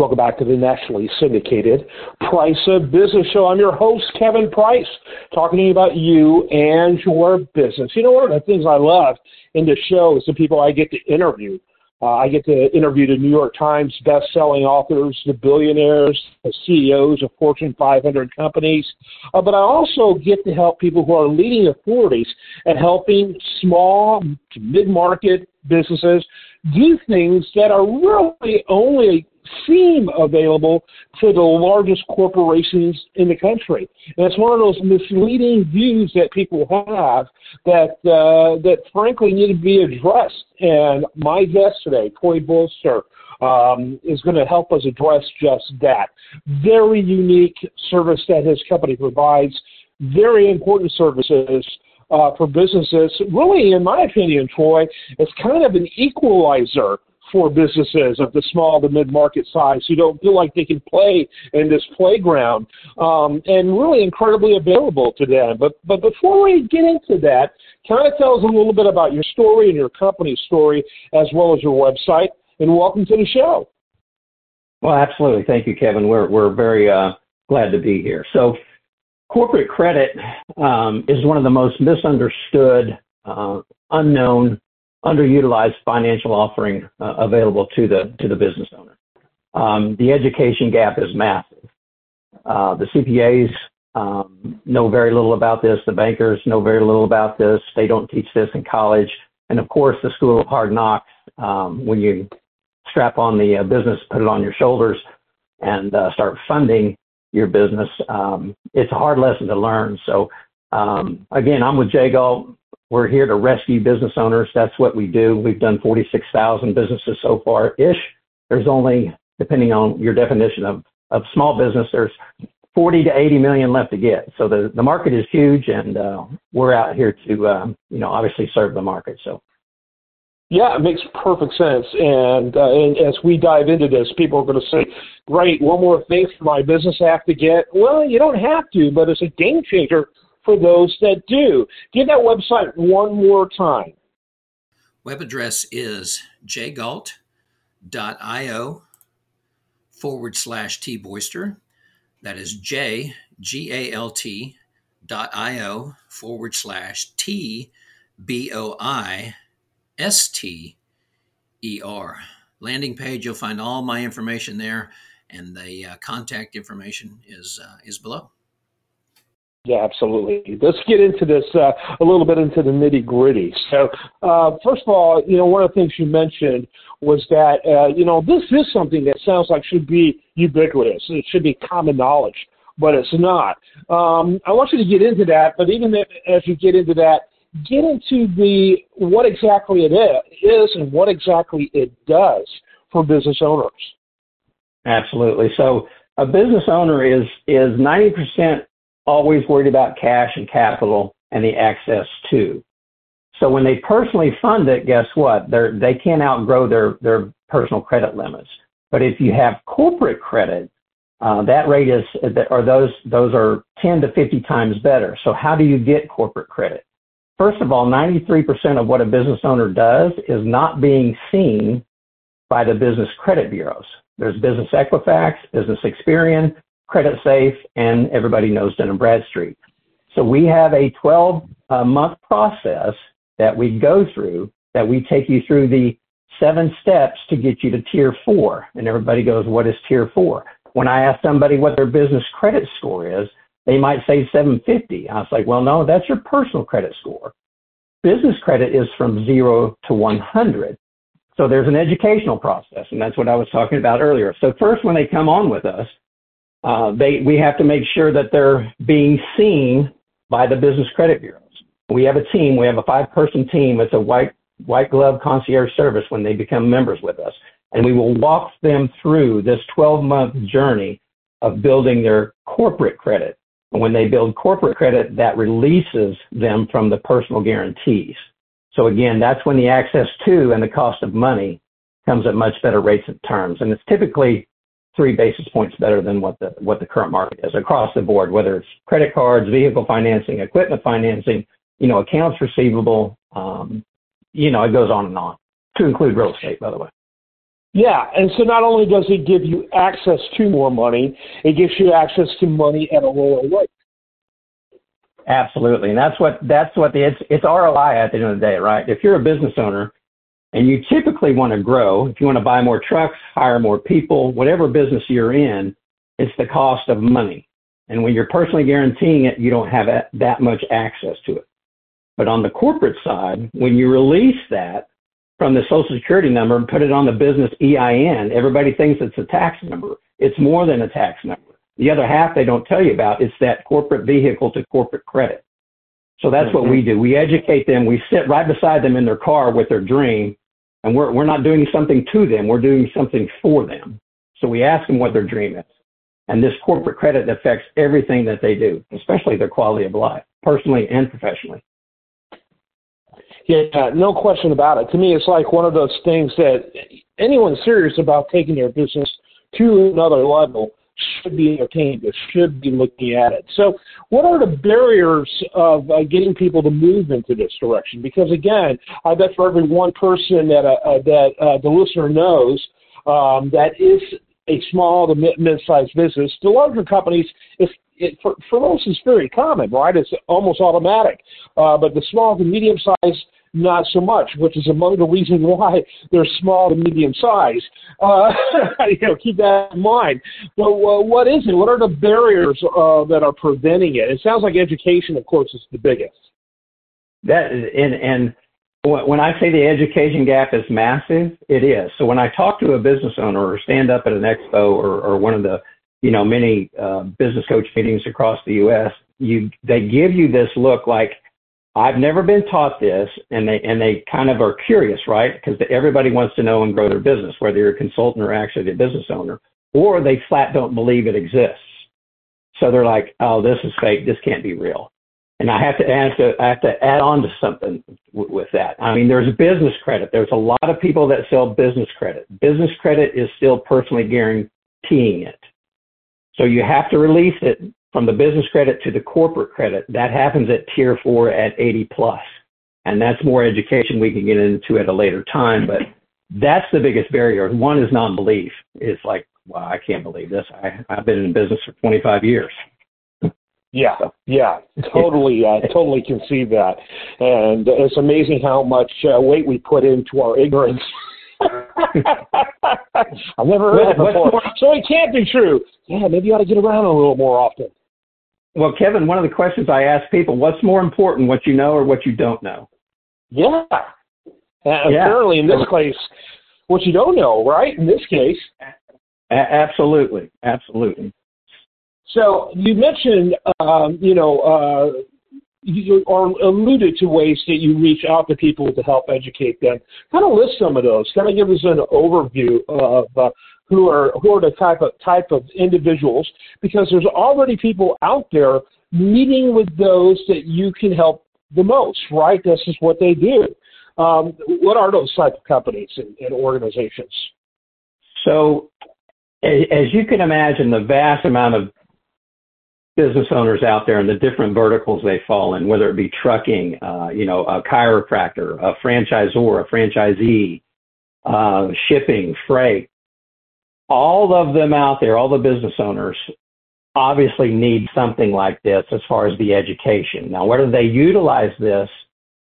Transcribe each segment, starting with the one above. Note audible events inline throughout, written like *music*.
Welcome back to the nationally syndicated Price of Business Show. I'm your host, Kevin Price, talking about you and your business. You know, one of the things I love in the show is the people I get to interview. Uh, I get to interview the New York Times best-selling authors, the billionaires, the CEOs of Fortune 500 companies, uh, but I also get to help people who are leading authorities at helping small to mid-market businesses do things that are really only seem available to the largest corporations in the country. And it's one of those misleading views that people have that uh, that frankly need to be addressed. And my guest today, Troy Boister, um, is going to help us address just that. Very unique service that his company provides. Very important services. Uh, for businesses, really, in my opinion, Troy, it's kind of an equalizer for businesses of the small to mid-market size who don't feel like they can play in this playground, um, and really incredibly available to them. But but before we get into that, kind of tell us a little bit about your story and your company's story, as well as your website. And welcome to the show. Well, absolutely. Thank you, Kevin. We're we're very uh, glad to be here. So, corporate credit um, is one of the most misunderstood, uh, unknown underutilized financial offering uh, available to the to the business owner. Um, the education gap is massive. Uh, the CPAs um, know very little about this. The bankers know very little about this. They don't teach this in college. And of course, the school of hard knocks, um, when you strap on the uh, business, put it on your shoulders, and start funding your business, um, it's a hard lesson to learn. So, um, again, I'm with Jay. We're here to rescue business owners. That's what we do. We've done 46,000 businesses so far ish. There's only, depending on your definition of, of small business, there's 40 to 80 million left to get. So the, the market is huge and uh, we're out here to, uh, you know, obviously serve the market. So. Yeah, it makes perfect sense. And, uh, and as we dive into this, people are going to say, great, one more thing for my business I have to get. Well, you don't have to, but it's a game changer for those that do. Give that website one more time. Web address is jgalt.io forward slash T Boister. That is J G A L T dot io forward slash T B O I S T E R. Landing page, you'll find all my information there, and the uh, contact information is uh, is below. Yeah, absolutely. Let's get into this uh, a little bit into the nitty gritty. So, uh, first of all, you know, one of the things you mentioned was that, uh, you know, this is something that sounds like should be ubiquitous. It should be common knowledge, but it's not. Um, I want you to get into that, but even as you get into that, get into the what exactly it is and what exactly it does for business owners. Absolutely. So, a business owner is is 90% always worried about cash and capital and the access to. So when they personally fund it, guess what? They're, they can't outgrow their, their personal credit limits. But if you have corporate credit, uh, that rate is, or those, those are 10 to 50 times better. So how do you get corporate credit? First of all, 93% of what a business owner does is not being seen by the business credit bureaus. There's Business Equifax, Business Experian, Credit Safe, and everybody knows Dun & Bradstreet. So we have a 12 uh, month process that we go through that we take you through the seven steps to get you to tier four. And everybody goes, what is tier four? When I ask somebody what their business credit score is, they might say 750. I was like, well, no, that's your personal credit score. Business credit is from zero to 100. So there's an educational process, and that's what I was talking about earlier. So first, when they come on with us, uh, they, we have to make sure that they're being seen by the business credit bureaus. We have a team. We have a five-person team. It's a white white glove concierge service when they become members with us, and we will walk them through this 12-month journey of building their corporate credit. And when they build corporate credit, that releases them from the personal guarantees. So again, that's when the access to and the cost of money comes at much better rates and terms. And it's typically three basis points better than what the what the current market is across the board, whether it's credit cards, vehicle financing, equipment financing, you know, accounts receivable, um, you know, it goes on and on to include real estate, by the way. Yeah, and so not only does it give you access to more money, it gives you access to money at a lower rate. Absolutely, and that's what that's what the it's it's ROI at the end of the day, right? If you're a business owner and you typically want to grow, if you want to buy more trucks, hire more people, whatever business you're in, it's the cost of money. And when you're personally guaranteeing it, you don't have that much access to it. But on the corporate side, when you release that from the social security number and put it on the business EIN, everybody thinks it's a tax number. It's more than a tax number. The other half they don't tell you about is that corporate vehicle to corporate credit. So that's mm-hmm. what we do. We educate them. We sit right beside them in their car with their dream, and we're we're not doing something to them. We're doing something for them. So we ask them what their dream is, and this corporate credit affects everything that they do, especially their quality of life, personally and professionally. Yeah, no question about it. To me, it's like one of those things that anyone serious about taking their business to another level should be entertained or should be looking at it. So, what are the barriers of uh, getting people to move into this direction? Because again, I bet for every one person that uh, uh, that uh, the listener knows um, that is a small to mid-sized business, the larger companies, if it, for, for most, it's very common, right? It's almost automatic. Uh, but the small to medium size, not so much, which is among the reasons *laughs* why they're small to medium size. Uh, *laughs* you know, keep that in mind. But uh, what is it? What are the barriers uh, that are preventing it? It sounds like education, of course, is the biggest. That and and when I say the education gap is massive, it is. So when I talk to a business owner or stand up at an expo or, or one of the you know many uh, business coach meetings across the U.S., you they give you this look like I've never been taught this, and they and they kind of are curious, right? Because everybody wants to know and grow their business, whether you're a consultant or actually a business owner, or they flat don't believe it exists. So they're like, "Oh, this is fake. This can't be real." And I have to add to I have to add on to something w- with that. I mean, there's business credit. There's a lot of people that sell business credit. Business credit is still personally guaranteeing it. So you have to release it from the business credit to the corporate credit, that happens at tier four at 80 plus. And that's more education we can get into at a later time. But that's the biggest barrier. One is non-belief. It's like, wow, I can't believe this. I, I've been in business for 25 years. Yeah, yeah, totally, uh, totally can see that, and it's amazing how much uh, weight we put into our ignorance. *laughs* I've never heard it before, so it can't be true. Yeah, maybe you ought to get around a little more often. Well, Kevin, one of the questions I ask people, what's more important, what you know or what you don't know? Yeah. Uh, yeah. Apparently, in this case, what you don't know, right? In this case. A- absolutely. Absolutely. So you mentioned, um, you know, uh, you or alluded to ways that you reach out to people to help educate them. Kind of list some of those. Kind of give us an overview of uh, who are who are the type of type of individuals because there's already people out there meeting with those that you can help the most, right? This is what they do. Um, what are those type of companies and, and organizations? So, as you can imagine, the vast amount of business owners out there and the different verticals they fall in, whether it be trucking, uh, you know, a chiropractor, a franchisor, a franchisee, uh, shipping, freight, all of them out there, all the business owners, obviously need something like this as far as the education. Now, whether they utilize this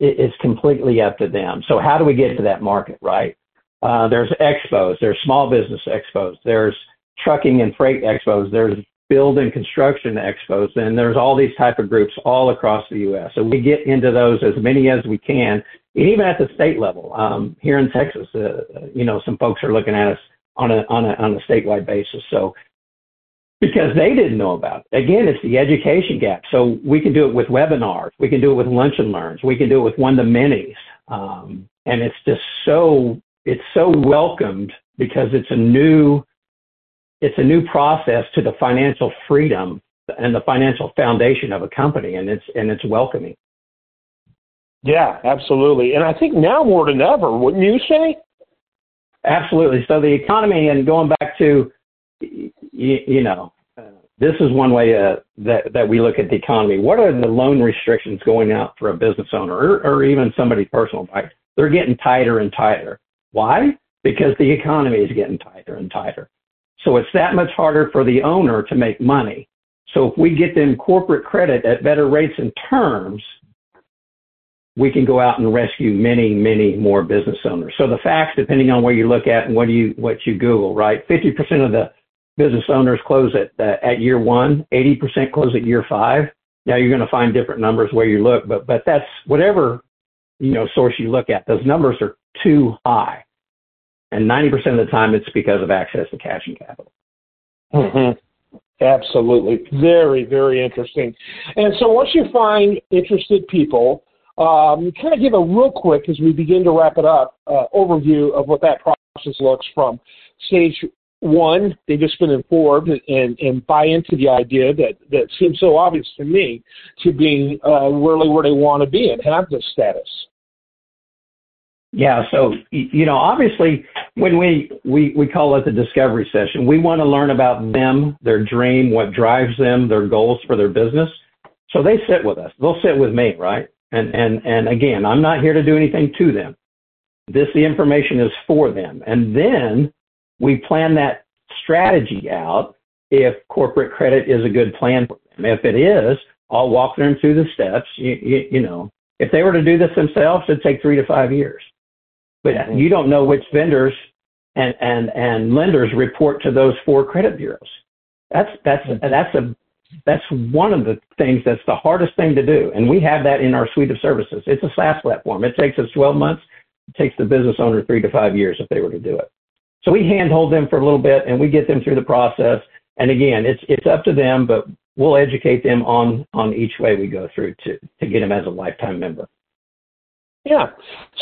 is completely up to them. So, how do we get to that market, right? Uh, there's expos, there's small business expos, there's trucking and freight expos, there's build and construction expos, and there's all these type of groups all across the U.S. So we get into those as many as we can, and even at the state level. Um, here in Texas, uh, you know, some folks are looking at us on a on a on a statewide basis. So because they didn't know about it. Again, it's the education gap. So we can do it with webinars, we can do it with lunch and learns, we can do it with one to minis, um, and it's just so it's so welcomed because it's a new it's a new process to the financial freedom and the financial foundation of a company, and it's and it's welcoming. Yeah, absolutely. And I think now more than ever, wouldn't you say? Absolutely. So the economy, and going back to, you, you know, uh, this is one way uh, that that we look at the economy. What are the loan restrictions going out for a business owner or, or even somebody personal? Right? They're getting tighter and tighter. Why? because the economy is getting tighter and tighter. So it's that much harder for the owner to make money. So if we get them corporate credit at better rates and terms, we can go out and rescue many, many more business owners. So the facts, depending on where you look at and what you what you Google, right? 50% of the business owners close at uh, at year one, 80% close at year five. Now you're going to find different numbers where you look, but but that's whatever you know source you look at. Those numbers are too high, and 90% of the time it's because of access to cash and capital. Mm-hmm. Absolutely, very very interesting. And so once you find interested people um, kind of give a real quick, as we begin to wrap it up, uh, overview of what that process looks from stage one, they've just been informed and, and buy into the idea that, that seems so obvious to me to being uh, really where they want to be and have this status. Yeah, so you know, obviously, when we we we call it the discovery session, we want to learn about them, their dream, what drives them, their goals for their business. So they sit with us. They'll sit with me, right? And, and, and again, I'm not here to do anything to them. This, the information is for them. And then we plan that strategy out if corporate credit is a good plan for them. If it is, I'll walk them through the steps. You, you, you know, if they were to do this themselves, it'd take three to five years. But mm-hmm. you don't know which vendors and, and, and lenders report to those four credit bureaus. That's, that's, mm-hmm. that's a that's one of the things that's the hardest thing to do. And we have that in our suite of services. It's a SaaS platform. It takes us 12 months. It takes the business owner three to five years if they were to do it. So we handhold them for a little bit and we get them through the process. And again, it's, it's up to them, but we'll educate them on, on each way we go through to, to get them as a lifetime member. Yeah.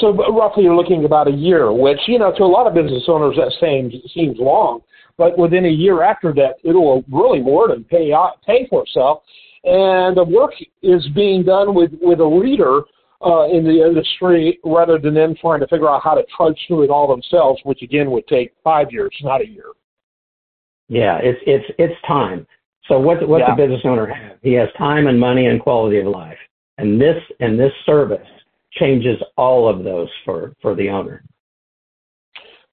So roughly you're looking about a year, which, you know, to a lot of business owners that seems, seems long but within a year after that, it'll really more than pay out, pay for itself. And the work is being done with, with a leader uh, in the industry rather than them trying to figure out how to trudge through it all themselves, which again would take five years, not a year. Yeah, it's it's it's time. So what what yeah. the business owner have? He has time and money and quality of life, and this and this service changes all of those for for the owner.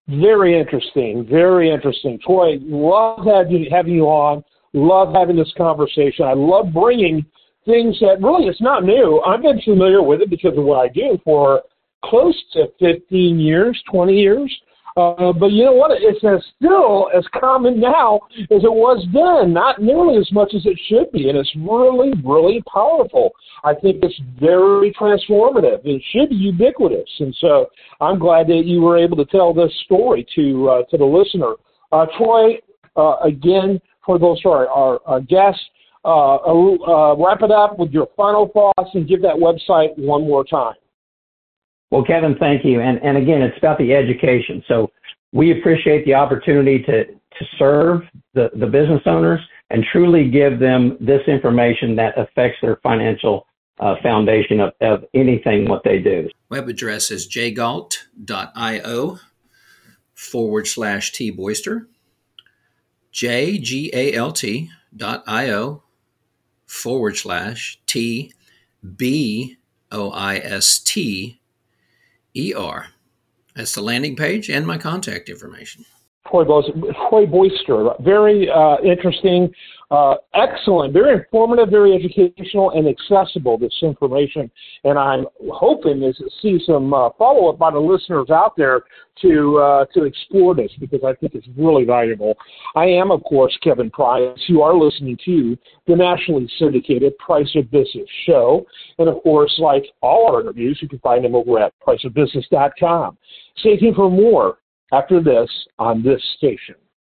Very interesting. Very interesting. Troy, love having, having you on. Love having this conversation. I love bringing things that really it's not new. I've been familiar with it because of what I do for close to 15 years, 20 years. Uh, but you know what? It's as still as common now as it was then. Not nearly as much as it should be, and it's really, really powerful. I think it's very transformative. It should be ubiquitous, and so I'm glad that you were able to tell this story to uh, to the listener. Uh, Troy, uh, again, for those sorry, our, our guests, uh, wrap it up with your final thoughts and give that website one more time. Well, Kevin, thank you. And, and again, it's about the education. So we appreciate the opportunity to, to serve the, the business owners and truly give them this information that affects their financial uh, foundation of, of anything what they do. Web address is jgalt.io forward slash T. J G A L T dot io forward slash T B O I S T ER. That's the landing page and my contact information. Troy Boister, very uh, interesting, uh, excellent, very informative, very educational, and accessible. This information, and I'm hoping to see some uh, follow up by the listeners out there to uh, to explore this because I think it's really valuable. I am, of course, Kevin Price. You are listening to the nationally syndicated Price of Business show, and of course, like all our interviews, you can find them over at priceofbusiness.com. Stay tuned for more after this on this station.